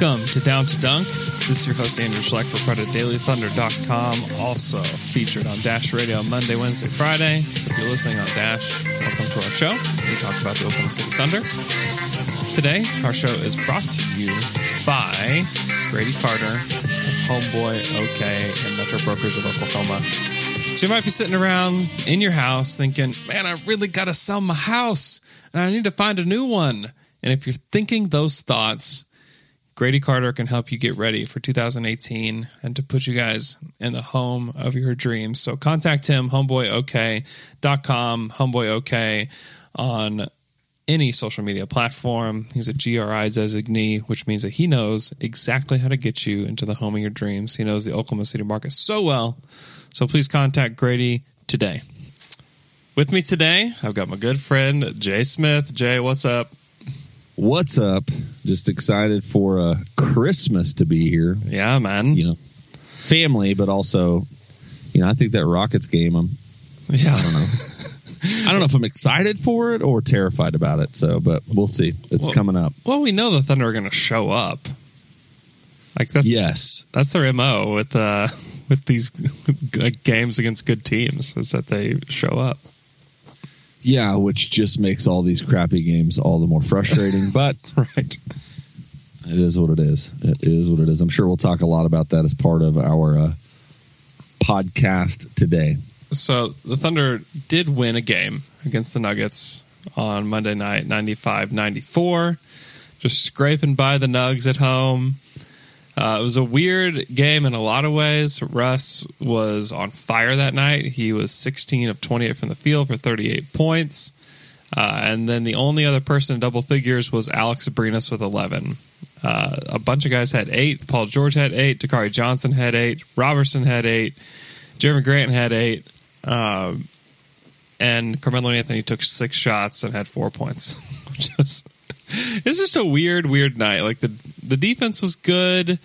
Welcome to Down to Dunk. This is your host, Andrew Schleck for PredaDailyThunder.com. Also featured on Dash Radio Monday, Wednesday, Friday. So if you're listening on Dash, welcome to our show. We talk about the Oklahoma City Thunder. Today, our show is brought to you by Grady Carter Homeboy OK and Metro Brokers of Oklahoma. So you might be sitting around in your house thinking, man, I really got to sell my house and I need to find a new one. And if you're thinking those thoughts, Grady Carter can help you get ready for 2018 and to put you guys in the home of your dreams. So contact him, homeboyok.com, homeboyok on any social media platform. He's a GRI designee, which means that he knows exactly how to get you into the home of your dreams. He knows the Oklahoma City market so well. So please contact Grady today. With me today, I've got my good friend Jay Smith. Jay, what's up? What's up? Just excited for uh, Christmas to be here. Yeah, man. You know, family, but also, you know, I think that Rockets game. I'm. Yeah. I don't know. I don't know if I'm excited for it or terrified about it. So, but we'll see. It's Well- coming up. Well, we know the Thunder are going to show up. Like that's Yes. that's their mo with uh with these games against good teams is that they show up. Yeah, which just makes all these crappy games all the more frustrating. but Right. it is what it is. It is what it is. I'm sure we'll talk a lot about that as part of our uh, podcast today. So the Thunder did win a game against the Nuggets on Monday night, 95-94. Just scraping by the Nugs at home. Uh, it was a weird game in a lot of ways. Russ was on fire that night. He was 16 of 28 from the field for 38 points. Uh, and then the only other person in double figures was Alex Abrines with 11. Uh, a bunch of guys had eight. Paul George had eight. Dakari Johnson had eight. Roberson had eight. Jerami Grant had eight. Um, and Carmelo Anthony took six shots and had four points. Is, it's just a weird, weird night. Like the the defense was good,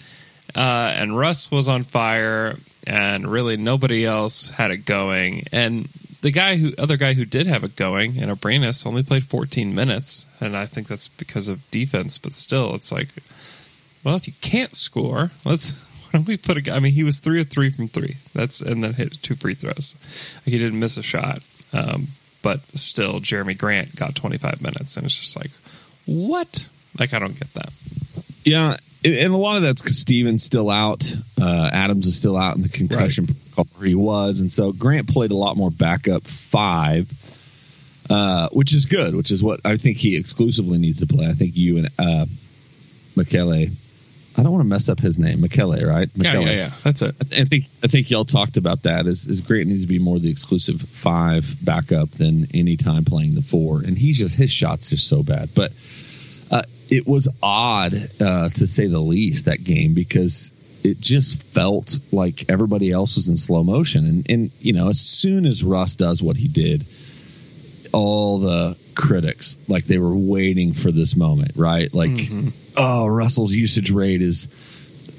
uh, and Russ was on fire, and really nobody else had it going. And the guy who other guy who did have it going, and Abrines only played 14 minutes, and I think that's because of defense. But still, it's like, well, if you can't score, let's. Why don't we put a guy? I mean, he was three of three from three. That's and then hit two free throws. He didn't miss a shot, um, but still, Jerami Grant got 25 minutes, and it's just like, what? Like, I don't get that. Yeah, and a lot of that's because Steven's still out. Uh, Adams is still out in the concussion protocol where he was, and so Grant played a lot more backup five, uh, which is good. Which is what I think he exclusively needs to play. I think you and uh, Michele. I don't want to mess up his name, Michele, right? Yeah, Michele. yeah, yeah. That's it. I think I think y'all talked about that. Is, is Grant needs to be more the exclusive five backup than any time playing the four, and he's just his shots just so bad. But it was odd uh, to say the least that game because it just felt like everybody else was in slow motion, and and you know as soon as Russ does what he did, all the critics like they were waiting for this moment, right? Like, oh, Russell's usage rate is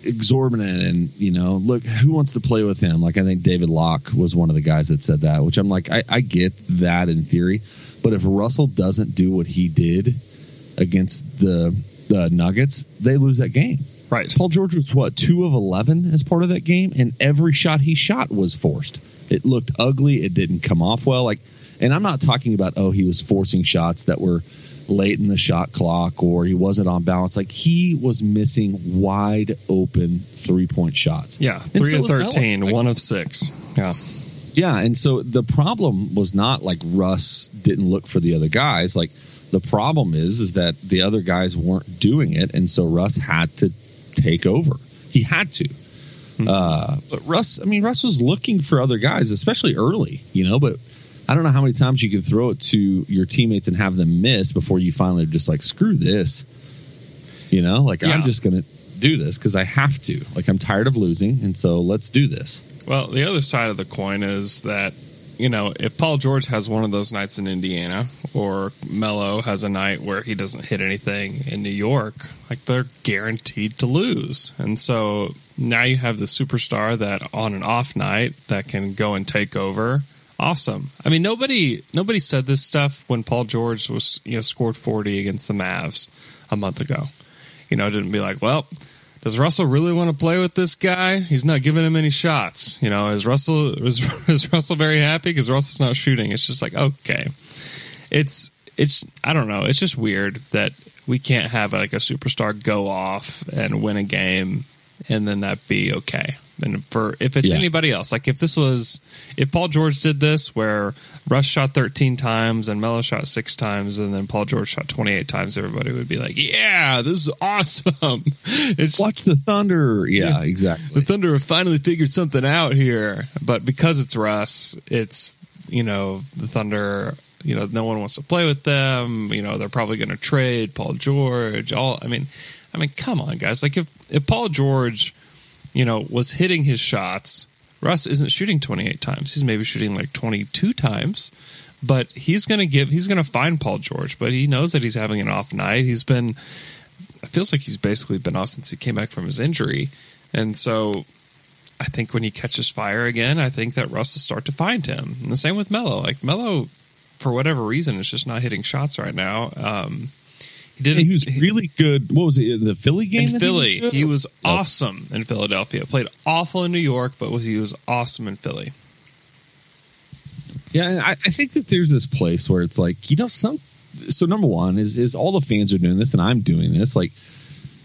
exorbitant and you know look who wants to play with him? Like i think david locke was one of the guys that said that which i'm like i, I get that in theory but if russell doesn't do what he did against the the nuggets they lose that game Right. paul george was what two of 11 as part of that game and every shot he shot was forced it looked ugly it didn't come off well like and i'm not talking about oh he was forcing shots that were late in the shot clock or he wasn't on balance. Like he was missing wide open three point shots. Yeah. Three so of was 13, Like, one of six. Yeah. Yeah. And so the problem was not like Russ didn't look for the other guys. Like the problem is, is that the other guys weren't doing it. And so Russ had to take over. He had to. Uh, but Russ, I mean, Russ was looking for other guys, especially early, you know. But I don't know how many times you can throw it to your teammates and have them miss before you finally just like screw this, you know. Like Yeah. I'm just gonna do this because I have to. Like I'm tired of losing, and so let's do this. Well, the other side of the coin is that, you know, if Paul George has one of those nights in Indiana or Melo has a night where he doesn't hit anything in New York, like they're guaranteed to lose. And so now you have the superstar that on an off night that can go and take over. Awesome. I mean, nobody nobody said this stuff when Paul George was, you know, scored 40 against the Mavs a month ago. You know, it didn't be like, well, does Russell really want to play with this guy? He's not giving him any shots. You know, is Russell is, is Russell very happy because Russell's not shooting? It's just like okay, it's it's I don't know. It's just weird that we can't have like a superstar go off and win a game and then that be okay. And for if it's Yeah. anybody else, like if this was if Paul George did this where Russ shot 13 times and Melo shot six times and then Paul George shot 28 times, everybody would be like, "Yeah, this is awesome." It's Watch the Thunder. Yeah, exactly. the. Thunder have finally figured something out here. But because it's Russ, it's you know the Thunder. You know, no one wants to play with them. You know, they're probably going to trade Paul George. All I mean, I mean, come on, guys. Like if if Paul George, you know, was hitting his shots, Russ isn't shooting twenty eight times. He's maybe shooting like twenty two times. But he's going to give. He's going to find Paul George. But he knows that he's having an off night. He's been it feels like he's basically been off since he came back from his injury. And so I think when he catches fire again, I think that Russ will start to find him. And the same with Melo. Like Melo, for whatever reason, is just not hitting shots right now. Um, did he was really good. What was it the Philly game? in Philly. He was. He was awesome in Philadelphia. Played awful in New York, but was he was awesome in Philly. Yeah, I, I think that there's this place where it's like, you know, some. So number one is is all the fans are doing this, and I'm doing this. Like,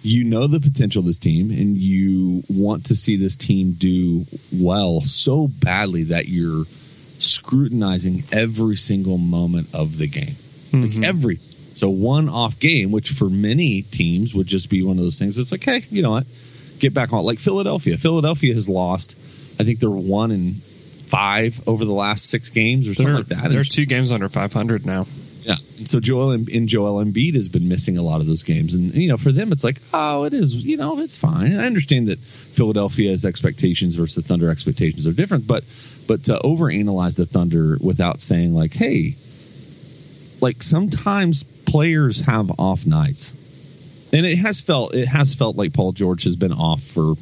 you know the potential of this team, and you want to see this team do well so badly that you're scrutinizing every single moment of the game, like mm-hmm. every. So one off game, which for many teams would just be one of those things. It's like, hey, you know what? Get back on. Like Philadelphia. Philadelphia has lost. I think they're one in five over the last six games or something They're, like that. they're two games under 500 now. yeah. And so Joel and Joel Embiid has been missing a lot of those games, and you know, for them, it's like, oh, it is, you know, it's fine. I understand that Philadelphia's expectations versus the Thunder expectations are different, but but to overanalyze the Thunder without saying like, hey, like sometimes players have off nights, and it has felt it has felt like Paul George has been off for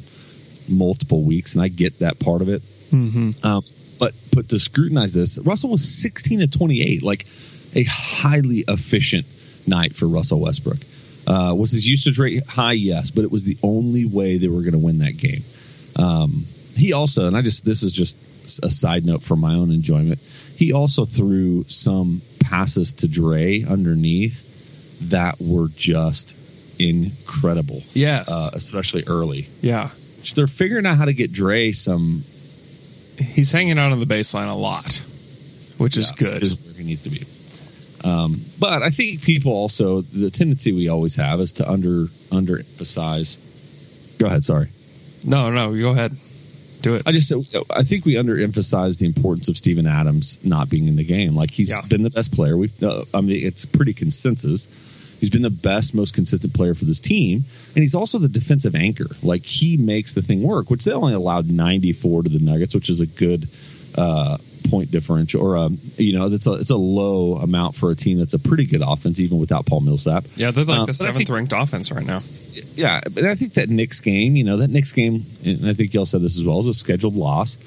multiple weeks, and I get that part of it. Mm-hmm. Um, but but to scrutinize this, Russell was 16 to 28, like a highly efficient night for Russell Westbrook. Uh, was his usage rate high? Yes, but it was the only way they were going to win that game. Um, he also, and I just this is just a side note for my own enjoyment. He also threw some passes to Dre underneath that were just incredible, Yes. uh, especially early. yeah. So they're figuring out how to get Dre some He's hanging out on the baseline a lot, which is Yeah, good. Is where he needs to be. Um, but I think people also the tendency we always have is to under underemphasize. Go ahead. Sorry. no, no, go ahead. Do it. I just I think we underemphasize the importance of Steven Adams not being in the game. Like he's Yeah. been the best player. We've uh, I mean it's pretty consensus. He's been the best, most consistent player for this team, and he's also the defensive anchor. Like he makes the thing work, which they only allowed 94 to the Nuggets, which is a good uh, point differential, or um, you know, that's a it's a low amount for a team that's a pretty good offense, even without Paul Millsap. yeah, they're like Uh, the seventh think- ranked offense right now. Yeah, but I think that Knicks game, you know, that Knicks game, and I think y'all said this as well, is a scheduled loss,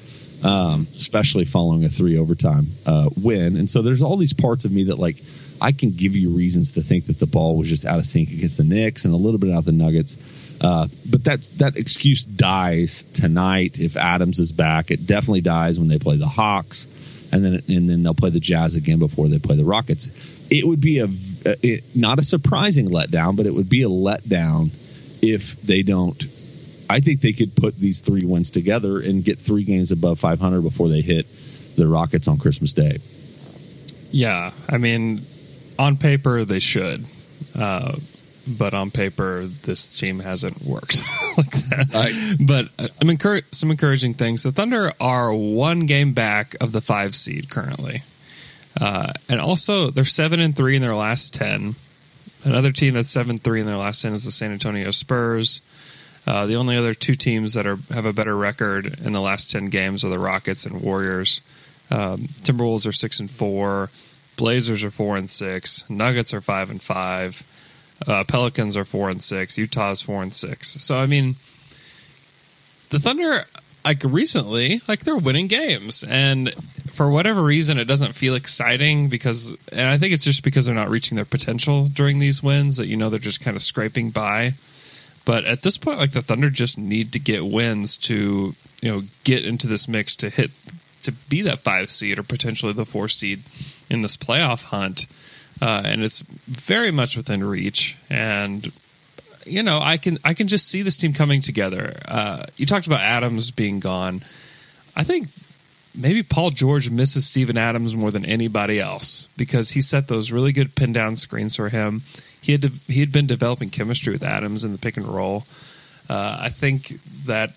um, especially following a three overtime uh, win. And so there's all these parts of me that, like, I can give you reasons to think that the ball was just out of sync against the Knicks and a little bit out of the Nuggets. Uh, but that that excuse dies tonight if Adams is back. It definitely dies when they play the Hawks, and then and then they'll play the Jazz again before they play the Rockets. It would be a, it, not a surprising letdown, but it would be a letdown if they don't. I think they could put these three wins together and get three games above 500 before they hit the Rockets on Christmas Day. Yeah, I mean, on paper they should. Uh, but on paper, this team hasn't worked like that. Right. But uh, I'm some encouraging things. The Thunder are one game back of the five seed currently, uh, and also they're seven and three in their last ten. Another team that's seven three in their last ten is the San Antonio Spurs. Uh, the only other two teams that are have a better record in the last ten games are the Rockets and Warriors. Um, Timberwolves are six and four. Blazers are four and six. Nuggets are five and five. Uh, Pelicans are four and six. Utah's four and six. So I mean, the Thunder, like recently, like they're winning games, and for whatever reason, it doesn't feel exciting because, and I think it's just because they're not reaching their potential during these wins that you know they're just kind of scraping by. But at this point, like the Thunder just need to get wins to you know get into this mix to hit to be that five seed or potentially the four seed in this playoff hunt. Uh, and it's very much within reach. And you know, I can I can just see this team coming together. Uh, you talked about Adams being gone. I think maybe Paul George misses Steven Adams more than anybody else because he set those really good pin down screens for him. He had he had been developing chemistry with Adams in the pick and roll. Uh, I think that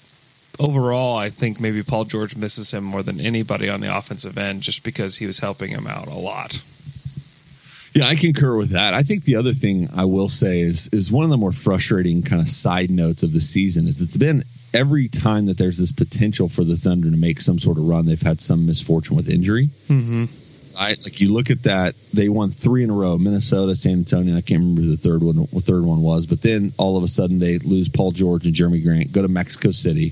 overall, I think maybe Paul George misses him more than anybody on the offensive end just because he was helping him out a lot. Yeah, I concur with that. I think the other thing I will say is is one of the more frustrating kind of side notes of the season is it's been every time that there's this potential for the Thunder to make some sort of run, they've had some misfortune with injury. Mm-hmm. Right? Like you look at that, they won three in a row: Minnesota, San Antonio. I can't remember who the third one, what third one was, but then all of a sudden they lose Paul George and Jerami Grant, go to Mexico City,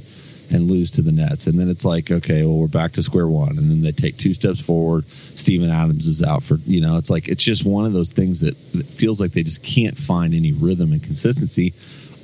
and lose to the Nets, and then it's like, okay, well we're back to square one, and then they take two steps forward. Steven Adams is out for, you know, it's like it's just one of those things that, that feels like they just can't find any rhythm and consistency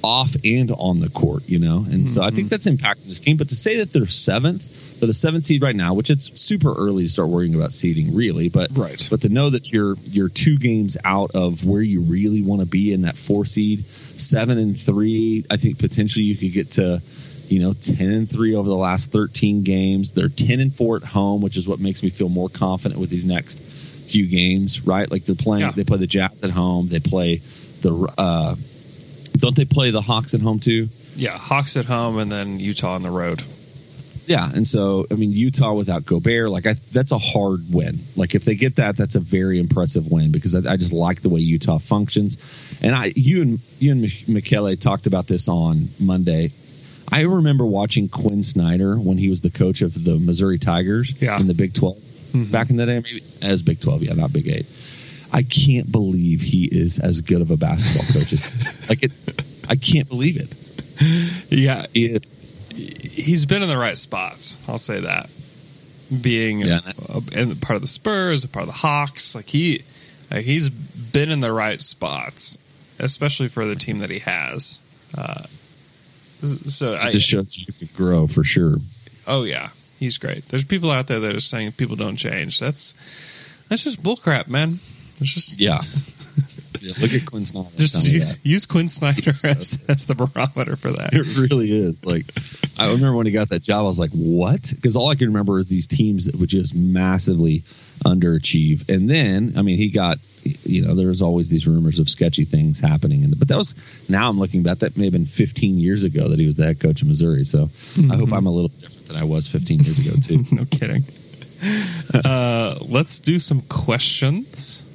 off and on the court, you know, and so I think mm-hmm. that's impacting this team. But to say that they're seventh for the seventh seed right now, which it's super early to start worrying about seeding, really. But Right. but to know that you're you're two games out of where you really want to be in that four seed, seven and three, I think potentially you could get to, you know, ten and three over the last thirteen games. They're ten and four at home, which is what makes me feel more confident with these next few games. Right, like they're playing. Yeah. They play the Jazz at home. They play the. uh don't they play the Hawks at home too? Yeah, Hawks at home and then Utah on the road. Yeah, and so I mean Utah without Gobert, like I, that's a hard win. Like if they get that, that's a very impressive win because I, I just like the way Utah functions. And I, you and you and Mich- Michele talked about this on Monday. I remember watching Quin Snyder when he was the coach of the Missouri Tigers Yeah. in the Big 12 back in the day, maybe as Big Twelve, yeah, not Big Eight. I can't believe he is as good of a basketball coach as like it. I can't believe it. Yeah, is. he's been in the right spots. I'll say that. Being Yeah. a, in part of the Spurs, a part of the Hawks, like he, like he's been in the right spots, especially for the team that he has. Uh, so I, just shows you can grow for sure. oh yeah, he's great. There's people out there that are saying people don't change. That's that's just bullcrap, man. It's just Yeah. yeah look at Quin Snyder. just use, use Quin Snyder as, as the barometer for that. It really is. Like, I remember when he got that job, I was like, what? Because all I can remember is these teams that would just massively underachieve. And then, I mean, he got, you know, there's always these rumors of sketchy things happening. And, but that was, now I'm looking back, that may have been 15 years ago that he was the head coach of Missouri. So I hope I'm a little different than I was 15 years ago, too. no kidding. Uh, let's do some questions.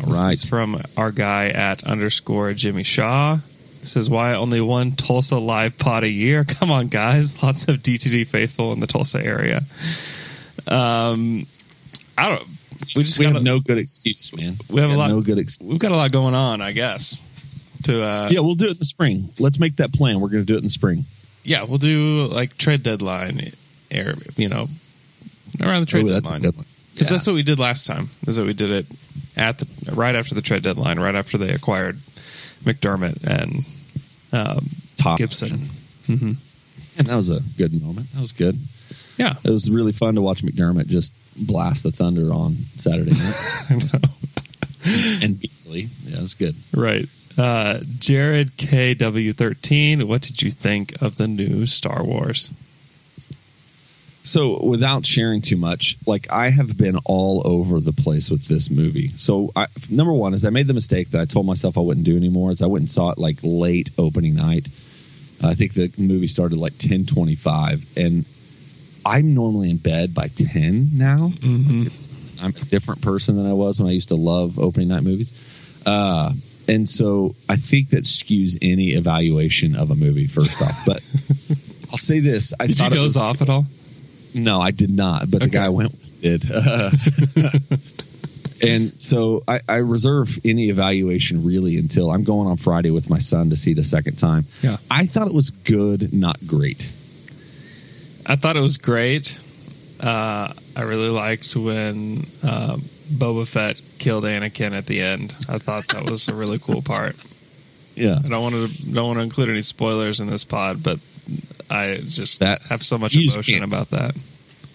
All This right. is from our guy at underscore Jimmy Shaw. This says why only one Tulsa live pod a year? Come on, guys! Lots of DTD faithful in the Tulsa area. Um, I don't. We just We have no good excuse, man. We have a lot- No good excuse. We've got a lot going on, I guess. To uh, Yeah, we'll do it in the spring. Let's make that plan. We're going to do it in the spring. yeah, we'll do like trade deadline, air, you know, around the trade Ooh, a deadline. Because Yeah. that's what we did last time. Is that we did it at the right after the trade deadline, right after they acquired McDermott and um, Taj Gibson. option. And that was a good moment. That was good. Yeah, It was really fun to watch McDermott just blast the Thunder on Saturday night. I know. and Beasley. Yeah, it was good. Right. Uh, Jared KW13. What did you think of the new Star Wars? so without sharing too much, like I have been all over the place with this movie. So I, number one is I made the mistake that I told myself I wouldn't do anymore. Is I went and saw it like late opening night. I think the movie started like ten twenty five, and I'm normally in bed by ten now. Mm-hmm. It's I'm a different person than I was when I used to love opening night movies. Uh, and so I think that skews any evaluation of a movie. First off, but I'll say this: I Did you doze off at all? no, I did not. But the guy I went with did. and so I, I reserve any evaluation really until I'm going on Friday with my son to see the second time. Yeah. I thought it was good, not great. I thought it was great. Uh, I really liked when uh, Boba Fett killed Anakin at the end. I thought that was a really cool part. Yeah. I don't want to don't want to include any spoilers in this pod, but I just That- have so much emotion about that.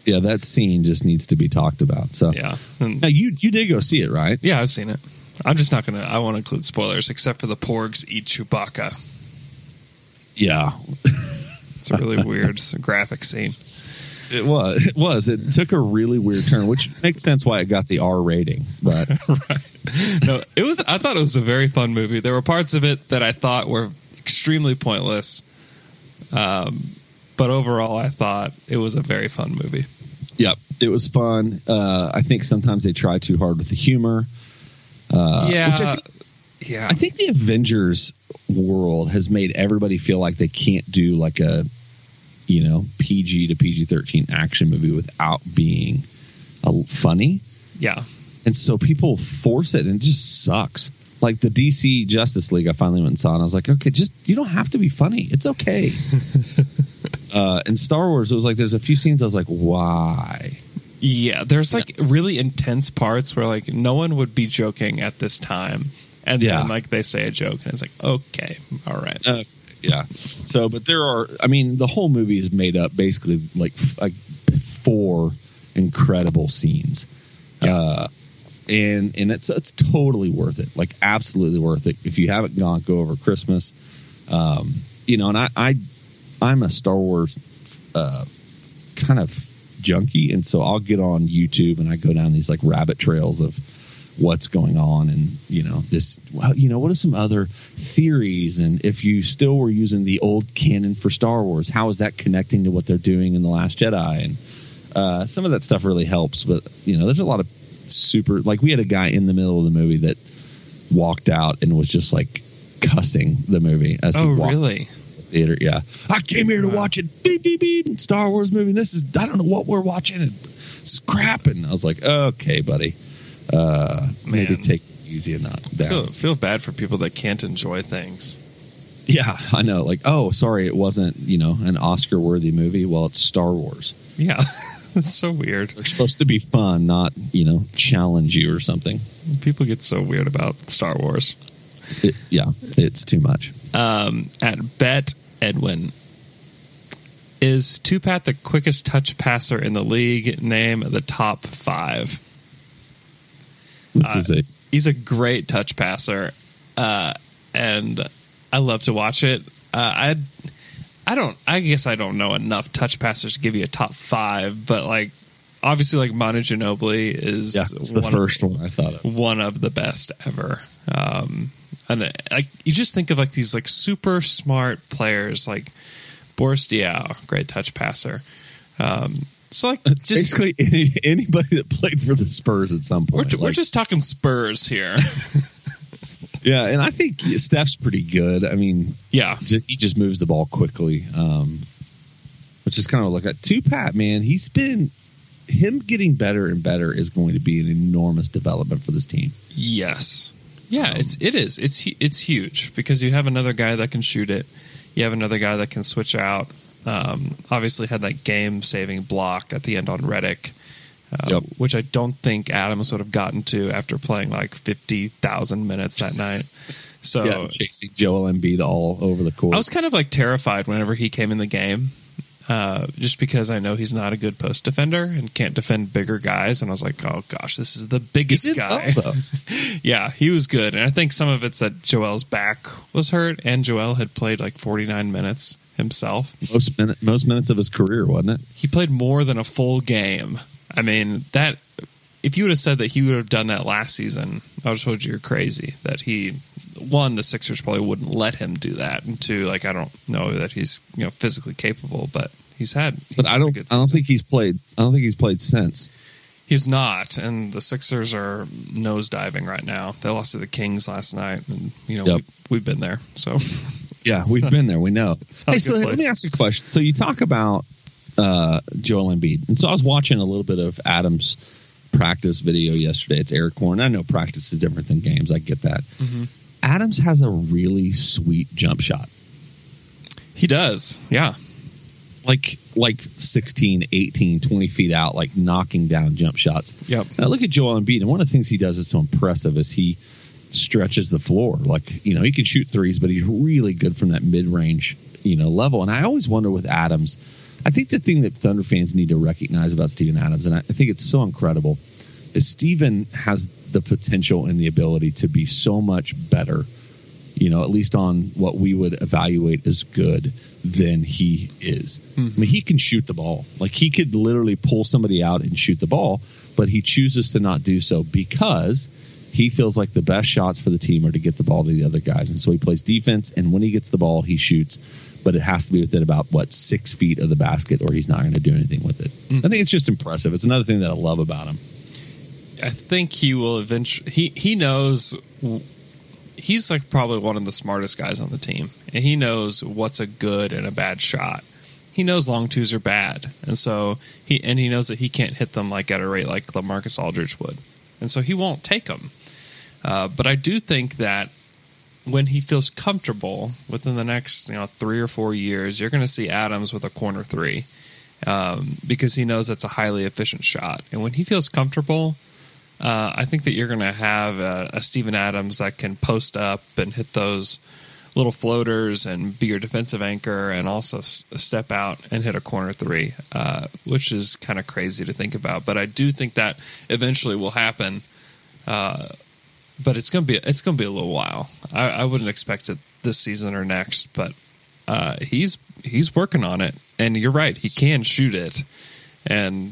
Yeah, that scene just needs to be talked about. So Yeah, and, now you you did go see it, right? yeah, I've seen it. I'm just not gonna. I won't include spoilers except for the Porgs eat Chewbacca. Yeah. It's a really weird graphic scene. It was. It was. It took a really weird turn, which makes sense why it got the R rating. But right. No, it was. I thought it was a very fun movie. There were parts of it that I thought were extremely pointless, um, but overall, I thought it was a very fun movie. Yep, it was fun. Uh, I think sometimes they try too hard with the humor. Uh, yeah, I think, yeah. I think the Avengers world has made everybody feel like they can't do like a, you know, PG to PG thirteen action movie without being uh, funny, yeah, and so people force it, and it just sucks. Like the DC Justice League, I finally went and saw, and I was like, okay, just you don't have to be funny. It's okay. uh, in Star Wars, it was like there's a few scenes I was like, why? yeah. There's like really intense parts where like no one would be joking at this time, and Yeah. then like they say a joke, and it's like okay, all right. Uh, yeah. So, but there are. I mean, the whole movie is made up basically like f- like four incredible scenes. Yeah. Uh, and and it's it's totally worth it. Like absolutely worth it. If you haven't gone, go over Christmas. Um, you know, and I, I I'm a Star Wars uh, kind of junkie, and so I'll get on YouTube and I go down these like rabbit trails of what's going on and you know this well you know what are some other theories? And if you still were using the old canon for star wars how is that connecting to what they're doing in the last jedi? And uh, some of that stuff really helps but you know there's a lot of super like we had a guy in the middle of the movie that walked out and was just like cussing the movie as Oh he walked really? out of the theater. Yeah. I came here to watch it. Beep beep beep. Star wars movie. This is i don't know what we're watching. This is crap. And i was like okay buddy uh maybe take it easy and not down feel feel bad for people that can't enjoy things. Yeah, I know. Like, oh, sorry, it wasn't, you know, an Oscar worthy movie. Well, it's Star Wars. Yeah, it's so weird. They're supposed to be fun, not, you know, challenge you or something. People get so weird about Star Wars. It, yeah, it's too much. um, at Bet Edwin. Is Tupat the quickest touch passer in the league? Name the top five. This Uh, is He's a great touch passer, uh, and I love to watch it. Uh, I, I don't. I guess I don't know enough touch passers to give you a top five, but like obviously, like Manu Ginobili is yeah, the one first one I thought of. one of the best ever. Um, and like you just think of like these like super smart players like Boris Diaw, great touch passer. Um, so like just Basically, any, anybody that played for the Spurs at some we're, point. we're just talking Spurs here. yeah, and I think Steph's pretty good. I mean, yeah, just, he just moves the ball quickly, um, which is kind of like a look at. Tupat, man, he's been him getting better and better is going to be an enormous development for this team. yes, yeah. Um, it's it is it's it's huge because you have another guy that can shoot it. You have another guy that can switch out. Um, obviously, had that game saving block at the end on Reddick. Uh, Yep. which I don't think Adams would have gotten to after playing like fifty thousand minutes that night. So yeah, chasing Joel Embiid all over the court. I was kind of like terrified whenever he came in the game, uh, just because I know he's not a good post defender and can't defend bigger guys. And I was like, oh gosh, this is the biggest guy. well, yeah, he was good, and I think some of it's that Joel's back was hurt, and Joel had played like forty nine minutes himself. Most minute, most minutes of his career, wasn't it? He played more than a full game. I mean, that if you would have said that he would have done that last season, I would have told you you're crazy. That he one, the Sixers probably wouldn't let him do that, and two, like I don't know that he's you know physically capable, but he's had. He's But I don't. I don't think he's played. I don't think he's played since. he's not. And the Sixers are nosediving right now. They lost to the Kings last night, and you know Yep. we, we've been there. So Yeah, we've been there. We know. Hey, so good let me ask you a question. So you talk about uh, Joel Embiid, and so I was watching a little bit of Adams' practice video yesterday. It's Erik Horne. I know practice is different than games. I get that. Mm-hmm. Adams has a really sweet jump shot. he does. Yeah, Like like 16, 18, 20 feet out, like knocking down jump shots. Yep. Now look at Joel Embiid, and one of the things he does that's so impressive is he stretches the floor. Like you know, he can shoot threes, but he's really good from that mid range you know level. And I always wonder with Adams. I think the thing that Thunder fans need to recognize about Steven Adams, and I, think it's so incredible, is Steven has the potential and the ability to be so much better. You know, at least on what we would evaluate as good than he is. I mean, he can shoot the ball. Like he could literally pull somebody out and shoot the ball, but he chooses to not do so because he feels like the best shots for the team are to get the ball to the other guys. And so he plays defense, and when he gets the ball, he shoots, but it has to be within about, what, six feet of the basket, or he's not going to do anything with it. Hmm. I think it's just impressive. It's another thing that I love about him. I think he will eventually. He he knows. He's like probably one of the smartest guys on the team, and he knows what's a good and a bad shot. He knows long twos are bad, and so he and he knows that he can't hit them like at a rate like Lamarcus Aldridge would, and so he won't take them. Uh, but I do think that when he feels comfortable within the next you know three or four years, you're going to see Adams with a corner three um, because he knows that's a highly efficient shot, and when he feels comfortable. Uh, I think that you're going to have a, a Steven Adams that can post up and hit those little floaters and be your defensive anchor and also s- step out and hit a corner three, uh, which is kind of crazy to think about. But I do think that eventually will happen. Uh, but it's gonna be it's gonna be a little while. I, I wouldn't expect it this season or next, but uh, he's he's working on it. And you're right, he can shoot it, and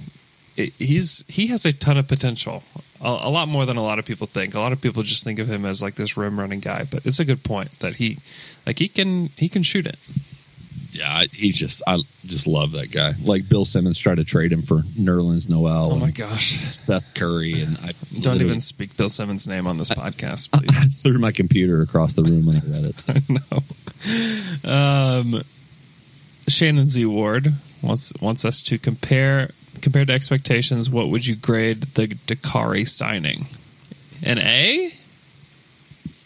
it, he's he has a ton of potential, a, a lot more than a lot of people think. A lot of people just think of him as like this rim running guy, but it's a good point that he like he can he can shoot it. Yeah, I- he's just, I just love that guy. Like Bill Simmons tried to trade him for Nerlens Noel. Oh my gosh! Seth Curry, and I Don't even speak Bill Simmons' name on this podcast, please. I threw my computer across the room when I read it. no. Um, Shannon Z Ward wants wants us to compare compared to expectations. What would you grade the Dakari signing? An A.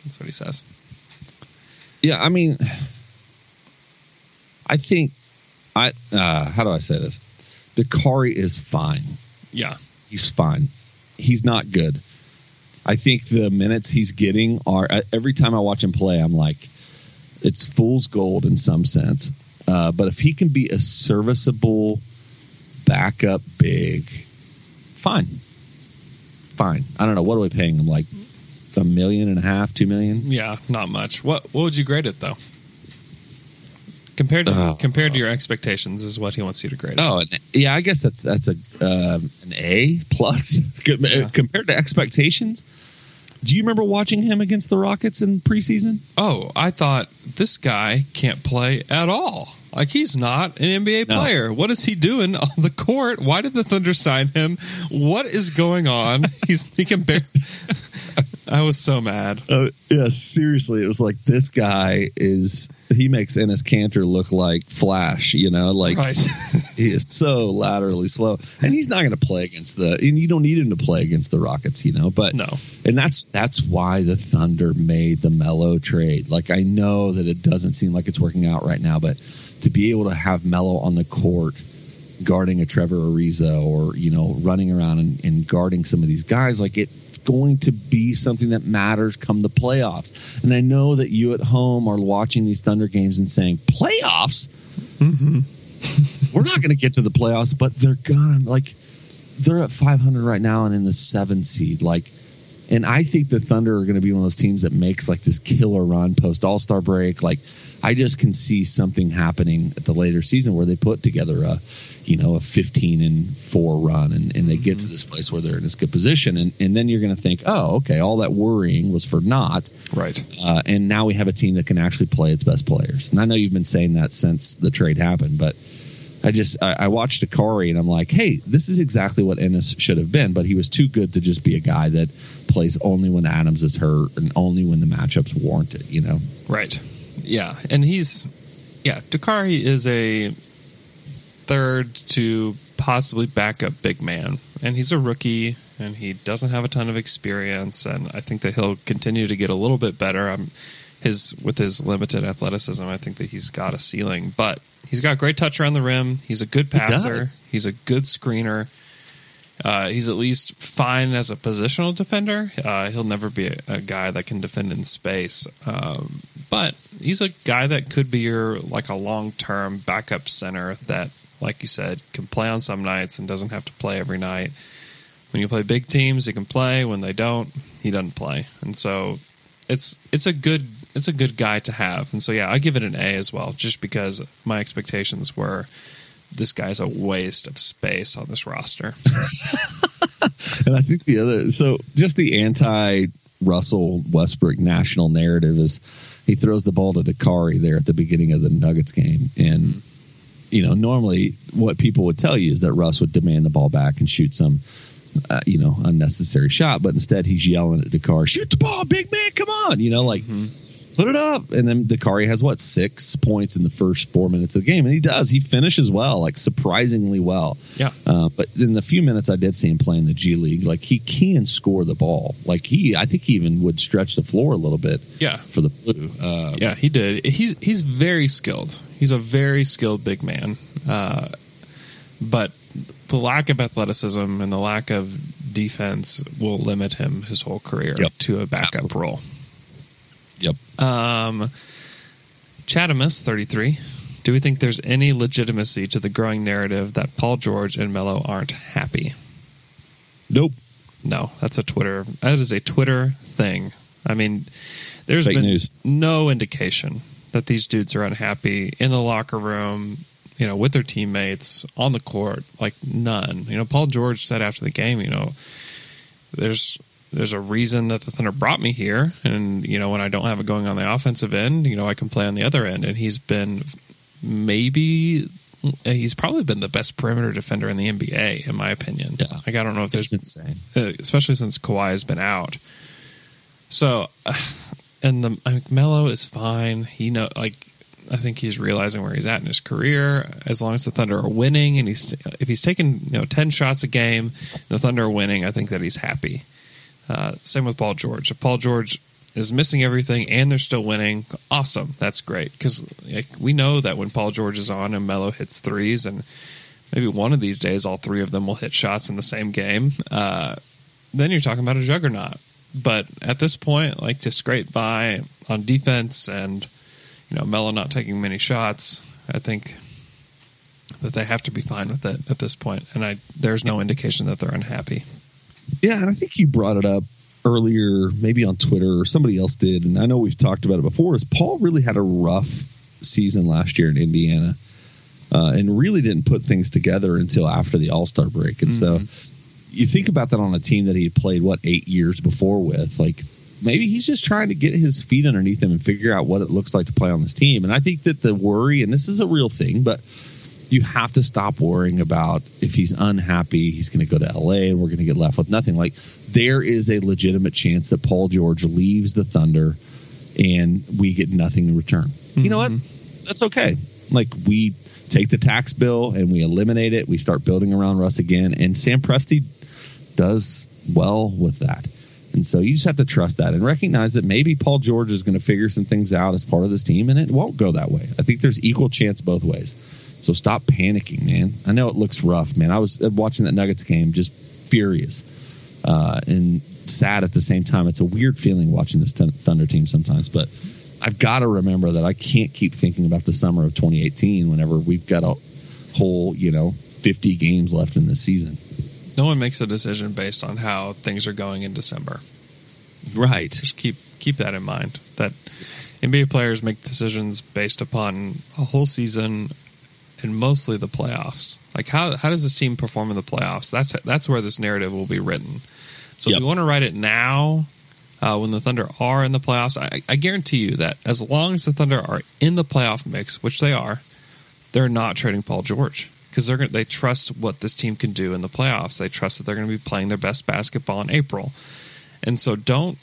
That's what he says. Yeah, I mean, I think I uh, how do I say this? Dakari is fine. Yeah, He's fine. He's not good. I think the minutes he's getting are every time I watch him play, I'm like, it's fool's gold in some sense. Uh, but if he can be a serviceable backup big, fine, fine. I don't know what are we paying him like a million and a half, two million. yeah, not much. What what would you grade it though? Compared to Oh. compared to your expectations is what he wants you to grade. Oh, an, yeah, I guess that's that's a um, an A plus Yeah. compared to expectations. Do you remember watching him against the Rockets in preseason? Oh, I thought this guy can't play at all. Like he's not an NBA No. player. What is he doing on the court? Why did the Thunder sign him? What is going on? He's he can barely. I was so mad. Uh, yeah, seriously, it was like this guy is he makes Enes Kanter look like Flash, you know, like right. he is so laterally slow, and he's not going to play against the. And you don't need him to play against the Rockets, you know. But No. and that's that's why the Thunder made the Melo trade. Like I know that it doesn't seem like it's working out right now, but to be able to have Melo on the court guarding a Trevor Ariza or you know running around and, and guarding some of these guys, like it's going to be something that matters come the playoffs. And I know that you at home are watching these Thunder games and saying playoffs. Mm-hmm. We're not going to get to the playoffs, but they're gonna like they're at 500 right now and in the seven seed. Like, and I think the Thunder are going to be one of those teams that makes like this killer run post All Star break. Like, I just can see something happening at the later season where they put together a, you know, a 15 and four run and, and they get to this place where they're in this good position. And, and then you're going to think, oh, okay, all that worrying was for naught. Right. Uh, and now we have a team that can actually play its best players. And I know you've been saying that since the trade happened, but I just I, I watched Akari and I'm like, hey, this is exactly what Enes should have been, but he was too good to just be a guy that plays only when Adams is hurt and only when the matchups warrant it. You know, Right. Yeah. And he's, yeah, Dakari is a third to possibly backup big man. And he's a rookie and he doesn't have a ton of experience. And I think that he'll continue to get a little bit better. Um, his with his limited athleticism, I think that he's got a ceiling. But he's got great touch around the rim. He's a good passer. does. he's a good screener. Uh, he's at least fine as a positional defender. Uh, he'll never be a, a guy that can defend in space, um, but he's a guy that could be your like a long term backup center that, like you said, can play on some nights and doesn't have to play every night. When you play big teams, he can play. When they don't, he doesn't play, and so it's it's a good it's a good guy to have. And so yeah, I give it an A as well, just because my expectations were this guy's a waste of space on this roster. and I think the other so just the anti Russell Westbrook national narrative is he throws the ball to Dakari there at the beginning of the Nuggets game and. You know, normally what people would tell you is that Russ would demand the ball back and shoot some uh, you know, unnecessary shot, but instead he's yelling at Dakar, shoot the ball, big man, come on, you know, like put it up. And then Dakari has what six points in the first four minutes of the game, and he does. He finishes well, like surprisingly well. Yeah. Uh, but in the few minutes I did see him play in the G League, like he can score the ball. Like he, I think he even would stretch the floor a little bit Yeah. for the blue. Uh, Yeah, he did. He's he's very skilled. He's a very skilled big man. Uh, but the lack of athleticism and the lack of defense will limit him his whole career Yep. to a backup Absolutely. role. Yep. Um, Chatamus, 33. Do we think there's any legitimacy to the growing narrative that Paul George and Melo aren't happy? Nope. No, that's a Twitter. That is a Twitter thing. I mean, there's Fake been news. no indication that these dudes are unhappy in the locker room, you know, with their teammates on the court. Like none. You know, Paul George said after the game, you know, there's there's a reason that the Thunder brought me here, and you know, when I don't have it going on the offensive end, you know, I can play on the other end, and he's been maybe. He's probably been the best perimeter defender in the NBA, in my opinion. Yeah. Like I don't know if there's It's insane. uh, especially since Kawhi has been out. So, and the I mean, Melo is fine. He know like I think he's realizing where he's at in his career. As long as the Thunder are winning, and he's if he's taking you know ten shots a game, the Thunder are winning. I think that he's happy. Uh, same with Paul George. If Paul George is missing everything and they're still winning, awesome. That's great because like, we know that when Paul George is on and Melo hits threes, and maybe one of these days all three of them will hit shots in the same game. Uh, then you're talking about a juggernaut. But at this point, like to scrape by on defense and you know Melo not taking many shots, I think that they have to be fine with it at this point. And I there's no indication that they're unhappy. Yeah, and I think you brought it up earlier, maybe on Twitter or somebody else did, and I know we've talked about it before. Is Paul really had a rough season last year in Indiana, uh, and really didn't put things together until after the All Star break, and so you think about that on a team that he had played what eight years before with, like. Maybe he's just trying to get his feet underneath him and figure out what it looks like to play on this team. And I think that the worry, and this is a real thing, but you have to stop worrying about if he's unhappy, he's going to go to LA and we're going to get left with nothing. Like there is a legitimate chance that Paul George leaves the Thunder and we get nothing in return. You know what? Mm-hmm. That's okay. Like we take the tax bill and we eliminate it. We start building around Russ again, and Sam Presti does well with that. And so you just have to trust that and recognize that maybe Paul George is going to figure some things out as part of this team, and it won't go that way. I think there's equal chance both ways. So stop panicking, man. I know it looks rough, man. I was uh, watching that Nuggets game, just furious uh, and sad at the same time. It's a weird feeling watching this Thun- Thunder team sometimes, but I've got to remember that I can't keep thinking about the summer of 2018 whenever we've got a whole, you know, 50 games left in the season. No one makes a decision based on how things are going in December. Right. Just keep keep that in mind. That NBA players make decisions based upon a whole season and mostly the playoffs. Like how how does this team perform in the playoffs? That's that's where this narrative will be written. So Yep. if you want to write it now, uh, when the Thunder are in the playoffs, I, I guarantee you that as long as the Thunder are in the playoff mix, which they are, they're not trading Paul George because they're gonna, they trust what this team can do in the playoffs. They trust that they're going to be playing their best basketball in April, and so don't.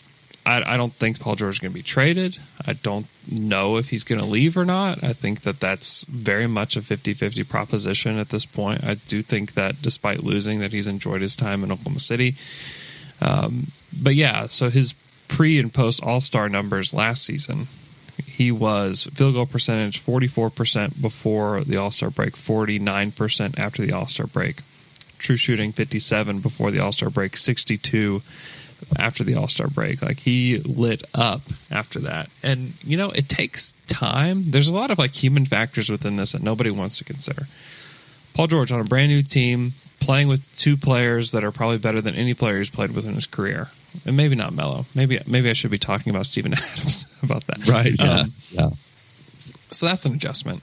I, I don't think Paul George is going to be traded. I don't know if he's going to leave or not. I think that that's very much a 50-50 proposition at this point. I do think that despite losing, that he's enjoyed his time in Oklahoma City. Um, but yeah, so his pre and post All Star numbers last season, he was field goal percentage 44% before the All Star break, 49% after the All Star break. True shooting 57 before the All Star break, 62 after the All Star break. Like he lit up after that. And you know, it takes time. There's a lot of like human factors within this that nobody wants to consider. Paul George on a brand new team, playing with two players that are probably better than any player he's played with in his career. And maybe not Melo. Maybe maybe I should be talking about Steven Adams about that. Right. Yeah. Um, yeah. so that's an adjustment.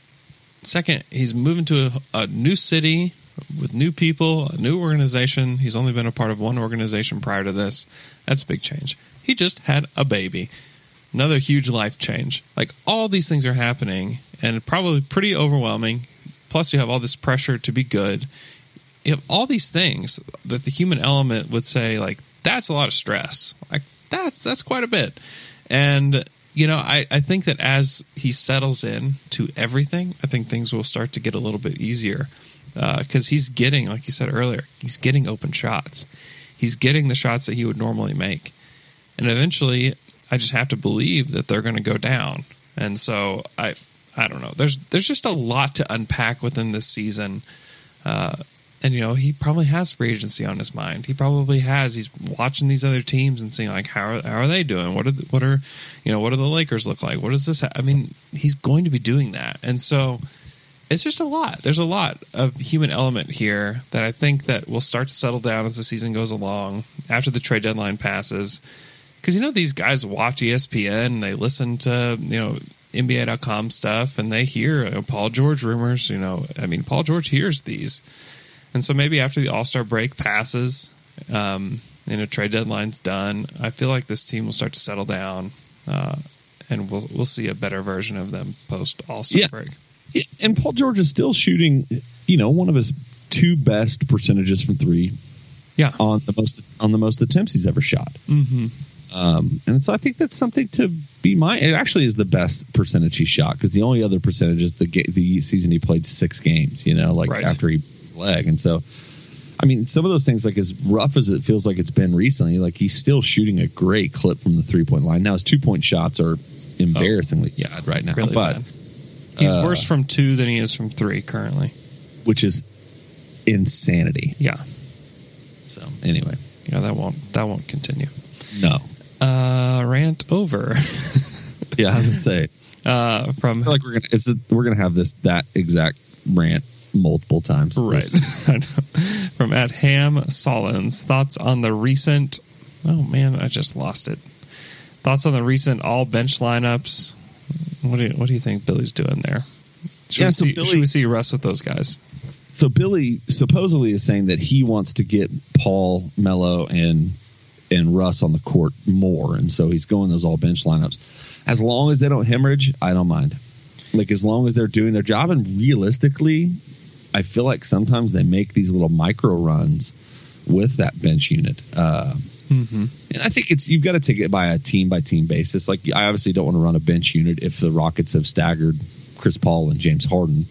Second, he's moving to a, a new city with new people, a new organization. He's only been a part of one organization prior to this. That's a big change. He just had a baby. Another huge life change. Like all these things are happening and probably pretty overwhelming. Plus, you have all this pressure to be good. You have all these things that the human element would say, like, that's a lot of stress. Like, that's that's quite a bit. And you know, I, I think that as he settles in to everything, I think things will start to get a little bit easier because he's getting, like you said earlier, he's getting open shots. He's getting the shots that he would normally make, and eventually, I just have to believe that they're going to go down. And so I, I don't know. There's there's just a lot to unpack within this season. Uh, and you know he probably has free agency on his mind. He probably has. He's watching these other teams and seeing like how are, how are they doing? What are the, what are you know what do the Lakers look like? What does this? Ha-? I mean, he's going to be doing that, and so it's just a lot. There's a lot of human element here that I think that will start to settle down as the season goes along after the trade deadline passes. Because you know these guys watch ESPN, they listen to you know NBA.com stuff, and they hear you know, Paul George rumors. You know, I mean, Paul George hears these. And so maybe after the All Star break passes, um, and a trade deadline's done, I feel like this team will start to settle down, uh, and we'll we'll see a better version of them post All Star Yeah. break. And Paul George is still shooting, you know, one of his two best percentages from three Yeah, on the most on the most attempts he's ever shot. hmm Um, and so I think that's something to be mind. It actually is the best percentage he shot because the only other percentage is the ga- the season he played six games. You know, like Right. after he broke his leg, and so. I mean, some of those things, like as rough as it feels like it's been recently, like he's still shooting a great clip from the three point line. Now his two point shots are embarrassingly yeah, bad right now, really but bad. He's uh, worse from two than he is from three currently. which is insanity. Yeah, So anyway, yeah, that won't that won't continue. no, Uh, rant over. yeah, I would say uh, from I feel like we're gonna it's a, we're gonna have this that exact rant multiple times. Right. I know. From at Ham Solins. Thoughts on the recent. Oh, man, I just lost it. Thoughts on the recent all bench lineups. What do you, what do you think Billy's doing there? Should, Yeah, we, so see, Billy- should we see Russ with those guys? So Billy supposedly is saying that he wants to get Paul Melo and and Russ on the court more, and so he's going those all bench lineups. As long as they don't hemorrhage, I don't mind. Like as long as they're doing their job, and realistically, I feel like sometimes they make these little micro runs with that bench unit. Uh, Mm-hmm. and I think it's you've got to take it by a team by team basis. Like I obviously don't want to run a bench unit if the Rockets have staggered Chris Paul and James Harden.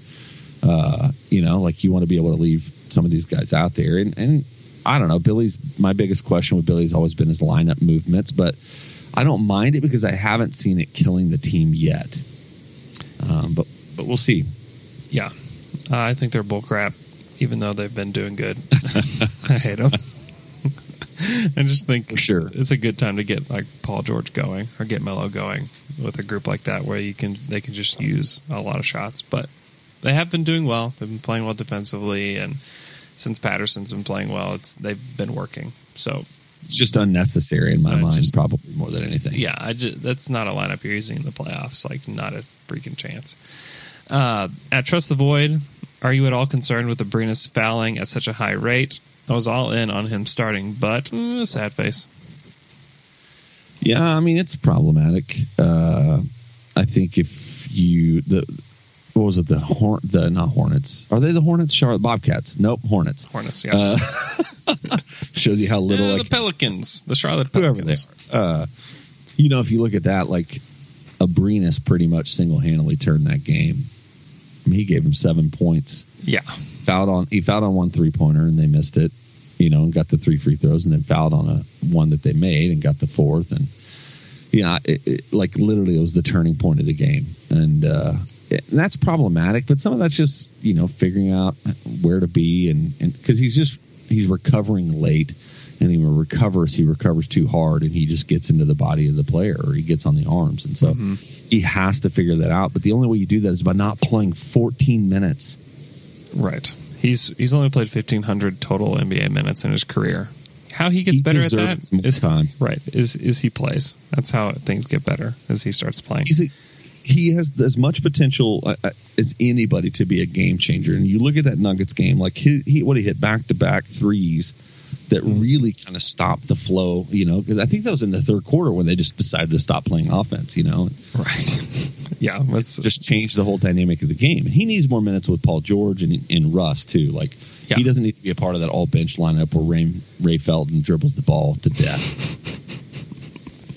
Uh, you know, like you want to be able to leave some of these guys out there. And and I don't know, Billy's my biggest question with Billy's always been his lineup movements, but I don't mind it because I haven't seen it killing the team yet. Um, but but we'll see. Yeah. Uh, I think they're bullcrap, even though they've been doing good. I hate them. I just think For sure. it's a good time to get like Paul George going or get Melo going with a group like that where you can they can just use a lot of shots. But they have been doing well. They've been playing well defensively, and since Patterson's been playing well, it's they've been working. So It's just unnecessary in my I mind, just- probably more than anything. Yeah, I just, that's not a lineup you're using in the playoffs. Like, not a freaking chance. Uh, at Trust the Void, are you at all concerned with Abrines fouling at such a high rate? I was all in on him starting, but mm, sad face. Yeah, I mean it's problematic. Uh, I think if you the what was it the horn the not Hornets are they the Hornets Charlotte Bobcats? Nope, Hornets. Hornets, yeah. Uh, shows you how little Yeah, like the Pelicans, the Charlotte Pelicans. Uh, you know, if you look at that, like Abrines pretty much single handedly turned that game. I mean, he gave him seven points. Yeah, Fouled on he fouled on one three pointer and they missed it. You know, and got the three free throws, and then fouled on a one that they made and got the fourth. And yeah, it, it, like literally, it was the turning point of the game, and, uh, it- and that's problematic. But some of that's just you know figuring out where to be, and because he's just he's recovering late, and he recovers he recovers too hard, and he just gets into the body of the player, or he gets on the arms, and so he has to figure that out. But the only way you do that is by not playing 14 minutes. Right. He's he's only played fifteen hundred total NBA minutes in his career. How he gets He better at that is time. right. Is is he plays? That's how things get better as he starts playing. a, he has as much potential uh, uh, as anybody to be a game changer. And you look at that Nuggets game, like he, he what he hit back to back threes that really kind of stopped the flow. You know, because I think that was in the third quarter when they just decided to stop playing offense. You know, Right. yeah, that's just change the whole dynamic of the game. And he needs more minutes with Paul George and, and Russ too. Like Yeah. he doesn't need to be a part of that all bench lineup where Ray, Ray Felton dribbles the ball to death.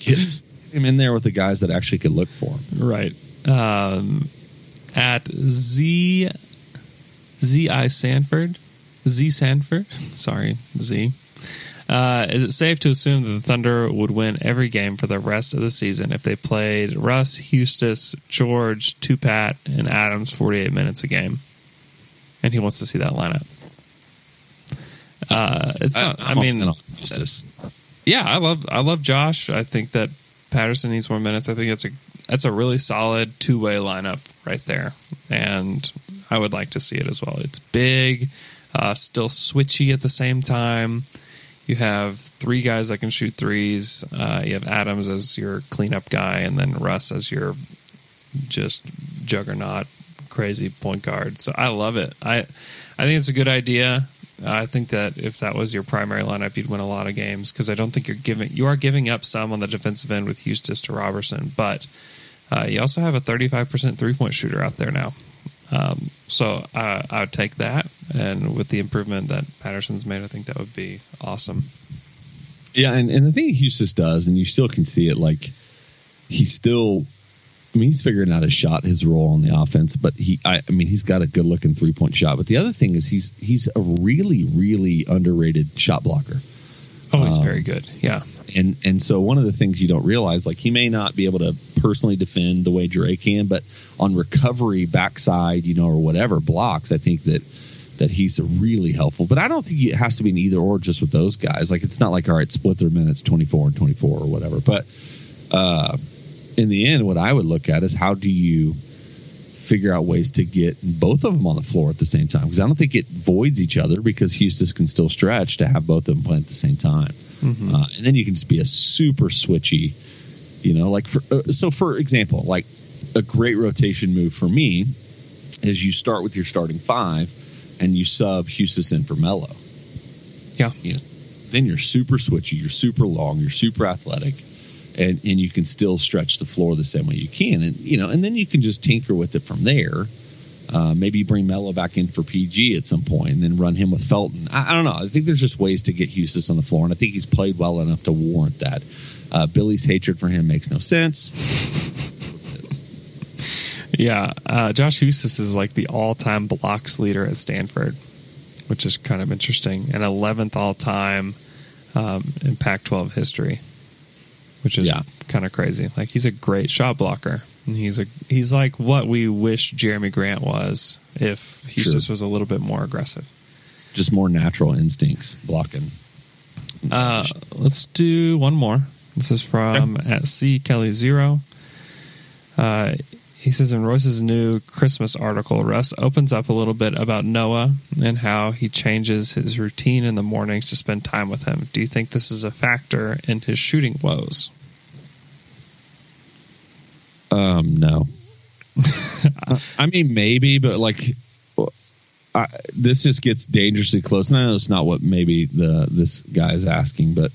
Gets him in there with the guys that actually could look for him. right. Um, at Z Z I Sanford Z Sanford. Sorry, Z. Uh, is it safe to assume that the Thunder would win every game for the rest of the season if they played Russ, Huestis, George, Tupat, and Adams 48 minutes a game? And he wants to see that lineup. Uh, it's not, I, I'm mean, in yeah, I love I love Josh. I think that Patterson needs more minutes. I think that's a that's a really solid two way lineup right there, and I would like to see it as well. It's big, uh, still switchy at the same time. You have three guys that can shoot threes. Uh, you have Adams as your cleanup guy, and then Russ as your just juggernaut, crazy point guard. So I love it. I I think it's a good idea. I think that if that was your primary lineup, you'd win a lot of games because I don't think you're giving you are giving up some on the defensive end with Huestis to Roberson, but uh, you also have a 35% three point shooter out there now. Um, so uh, I would take that, and with the improvement that Patterson's made, I think that would be awesome. Yeah, and, and the thing Huestis does, and you still can see it, like he's still. I mean, he's figuring out his shot, his role on the offense, but he, I, I mean, he's got a good looking three point shot. But the other thing is he's he's a really, really underrated shot blocker. Oh, he's Um, very good. Yeah, And and so one of the things you don't realize, like he may not be able to personally defend the way Dre can, but on recovery, backside, you know, or whatever blocks, I think that that he's really helpful. But I don't think it has to be an either or just with those guys. Like it's not like all right, split their minutes twenty four and twenty four or whatever. But uh, in the end, what I would look at is how do you figure out ways to get both of them on the floor at the same time because I don't think it voids each other because Huestis can still stretch to have both of them play at the same time. Uh, and then you can just be a super switchy, you know, like for, uh, so for example, like a great rotation move for me is you start with your starting five and you sub Huestis in for Melo. Yeah. You know, then you're super switchy, you're super long, you're super athletic, and and you can still stretch the floor the same way you can, and you know, and then you can just tinker with it from there. Uh, maybe bring Melo back in for PG at some point, and then run him with Felton. I, I don't know. I think there's just ways to get Huestis on the floor, and I think he's played well enough to warrant that. Uh, Billy's hatred for him makes no sense. yeah. Uh, Josh Huestis is like the all time blocks leader at Stanford, which is kind of interesting, and 11th all time um, in Pac-12 history, which is Yeah. kind of crazy. Like he's a great shot blocker. And He's a he's like what we wish Jerami Grant was if Huestis Sure. was a little bit more aggressive. Just more natural instincts blocking. Uh, let's do one more. This is from at C Kelly Zero. Uh, he says in Royce's new Christmas article, Russ opens up a little bit about Noah and how he changes his routine in the mornings to spend time with him. Do you think this is a factor in his shooting woes? Um, no. I mean, maybe, but like, I, this just gets dangerously close. And I know it's not what maybe the this guy is asking, but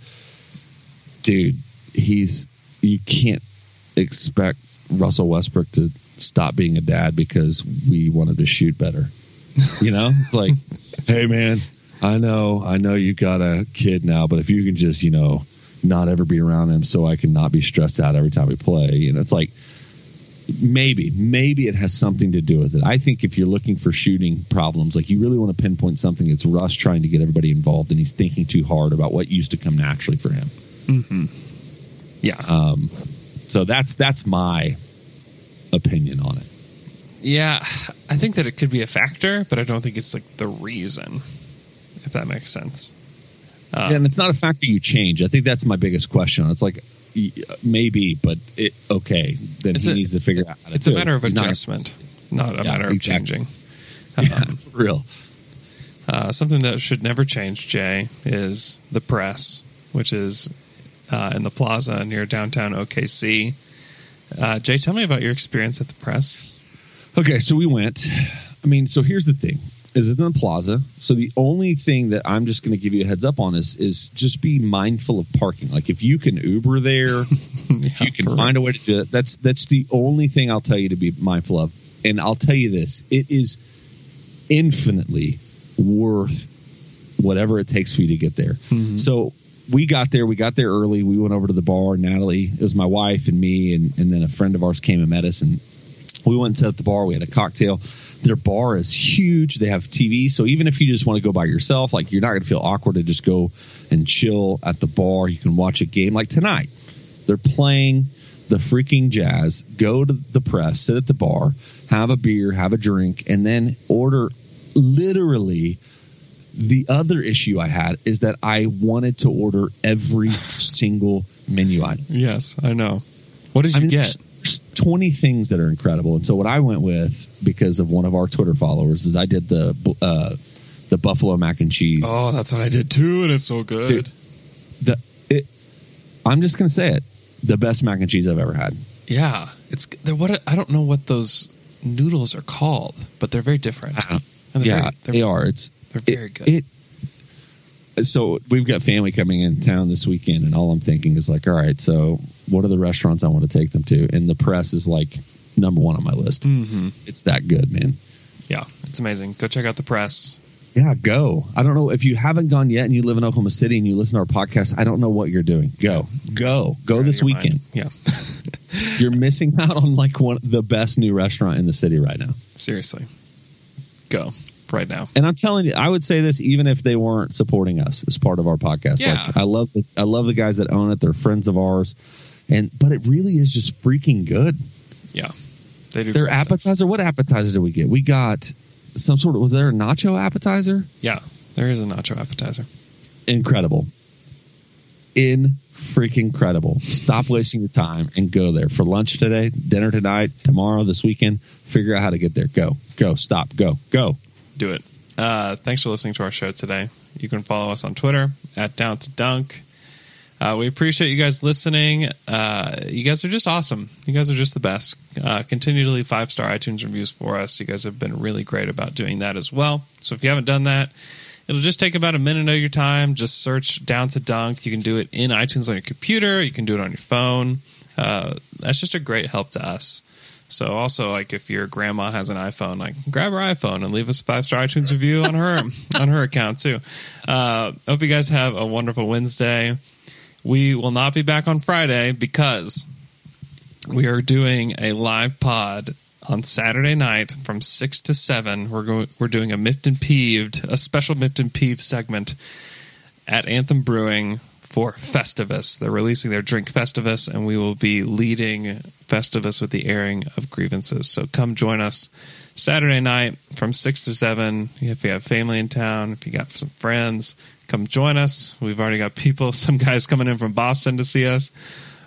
dude, he's you can't expect Russell Westbrook to stop being a dad because we wanted to shoot better. You know, it's like, hey man, I know, I know you got a kid now, but if you can just, you know, not ever be around him so I can not be stressed out every time we play, you know, it's like maybe, maybe it has something to do with it. I think if you're looking for shooting problems, like you really want to pinpoint something, it's Russ trying to get everybody involved and he's thinking too hard about what used to come naturally for him. Yeah. Um, so that's that's my opinion on it. Yeah, I think that it could be a factor, but I don't think it's like the reason, if that makes sense. Yeah, and it's not a factor you change. I think that's my biggest question. It's like maybe, but it okay. Then It's he a- needs to figure out. How to It's a matter it. of He's not- adjustment, not, a Yeah, matter of exactly. changing. yeah, for real. Uh, something that should never change, Jay, is the press, which is uh, in the plaza near downtown OKC. Uh, Jay, tell me about your experience at the press. Okay, so we went. I mean, so here's the thing: is in the plaza. So the only thing that I'm just going to give you a heads up on is is just be mindful of parking. Like if you can Uber there, if you can find a way to do it, that's that's the only thing I'll tell you to be mindful of. And I'll tell you this: it is infinitely worth whatever it takes for you to get there. Mm-hmm. So we got there. We got there early. We went over to the bar. Natalie, it was my wife and me, and, and then a friend of ours came and met us. And we went and sat at the bar. We had a cocktail. Their bar is huge. They have TV. So even if you just want to go by yourself, like you're not going to feel awkward to just go and chill at the bar. You can watch a game like tonight. They're playing the freaking Jazz. Go to the press, sit at the bar, have a beer, have a drink, and then order literally the other issue I had is that I wanted to order every single menu item. Yes, I know. What did you I mean, get? There's- there's 20 things that are incredible. And so what I went with because of one of our Twitter followers is I did the uh, the buffalo mac and cheese. Oh, that's what I did too, and it's so good. Dude. The it, I'm just going to say it. The best mac and cheese I've ever had. Yeah, it's what I don't know what those noodles are called, but they're very different. Don't- they're yeah, very- they're- It's they're it- very good. It, so we've got family coming in town this weekend, and all I'm thinking is like, all right, so what are the restaurants I want to take them to? And the press is like number one on my list. hmm It's that good, man. Yeah, it's amazing. Go check out the press. Yeah, go. I don't know if you haven't gone yet and you live in Oklahoma City and you listen to our podcast. I don't know what you're doing. Go, go, go this weekend. mind. Yeah, You're missing out on like one the best new restaurant in the city right now. seriously, go right now. And I'm telling you, I would say this even if they weren't supporting us as part of our podcast. Yeah. Like I love the I love the guys that own it. They're friends of ours, and but it really is just freaking good. Yeah, they do. Their great stuff. appetizer. What appetizer did we get? We got some sort of was there a nacho appetizer? Yeah, there is a nacho appetizer. Incredible. In freaking incredible. Stop wasting your time and go there for lunch today, dinner tonight, tomorrow, this weekend. Figure out how to get there. Go, go, stop, go, go. Do it. Uh, thanks for listening to our show today. You can follow us on Twitter at Down to Dunk. Uh, we appreciate you guys listening. Uh, you guys are just awesome. You guys are just the best. Uh, continue to leave five star iTunes reviews for us. You guys have been really great about doing that as well. So if you haven't done that, it'll just take about a minute of your time. Just search Down to Dunk. You can do it in iTunes on your computer. You can do it on your phone. Uh, that's just a great help to us. So also, like if your grandma has an iPhone, like grab her iPhone and leave us a five star iTunes review on her on her account too. Uh, hope you guys have a wonderful Wednesday. We will not be back on Friday because we are doing a live pod on Saturday night from six to seven. We're going. We're doing a and peeved, a special and peeved segment at Anthem Brewing for Festivus. They're releasing their drink Festivus, and we will be leading Festivus with the airing of grievances. So come join us Saturday night from six to seven. If you have family in town, if you got some friends, come join us. We've already got people, some guys coming in from Boston to see us.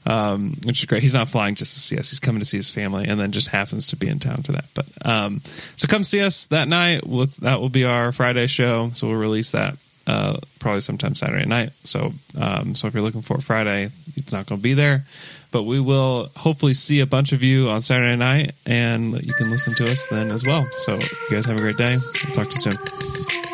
um, which is great. He's not flying just to see us; he's coming to see his family, and then just happens to be in town for that. But um, so come see us that night. We'll, that will be our Friday show, so we'll release that uh, probably sometime Saturday night. So um, so if you're looking for Friday, it's not going to be there. But we will hopefully see a bunch of you on Saturday night, and you can listen to us then as well. So you guys have a great day. I'll talk to you soon.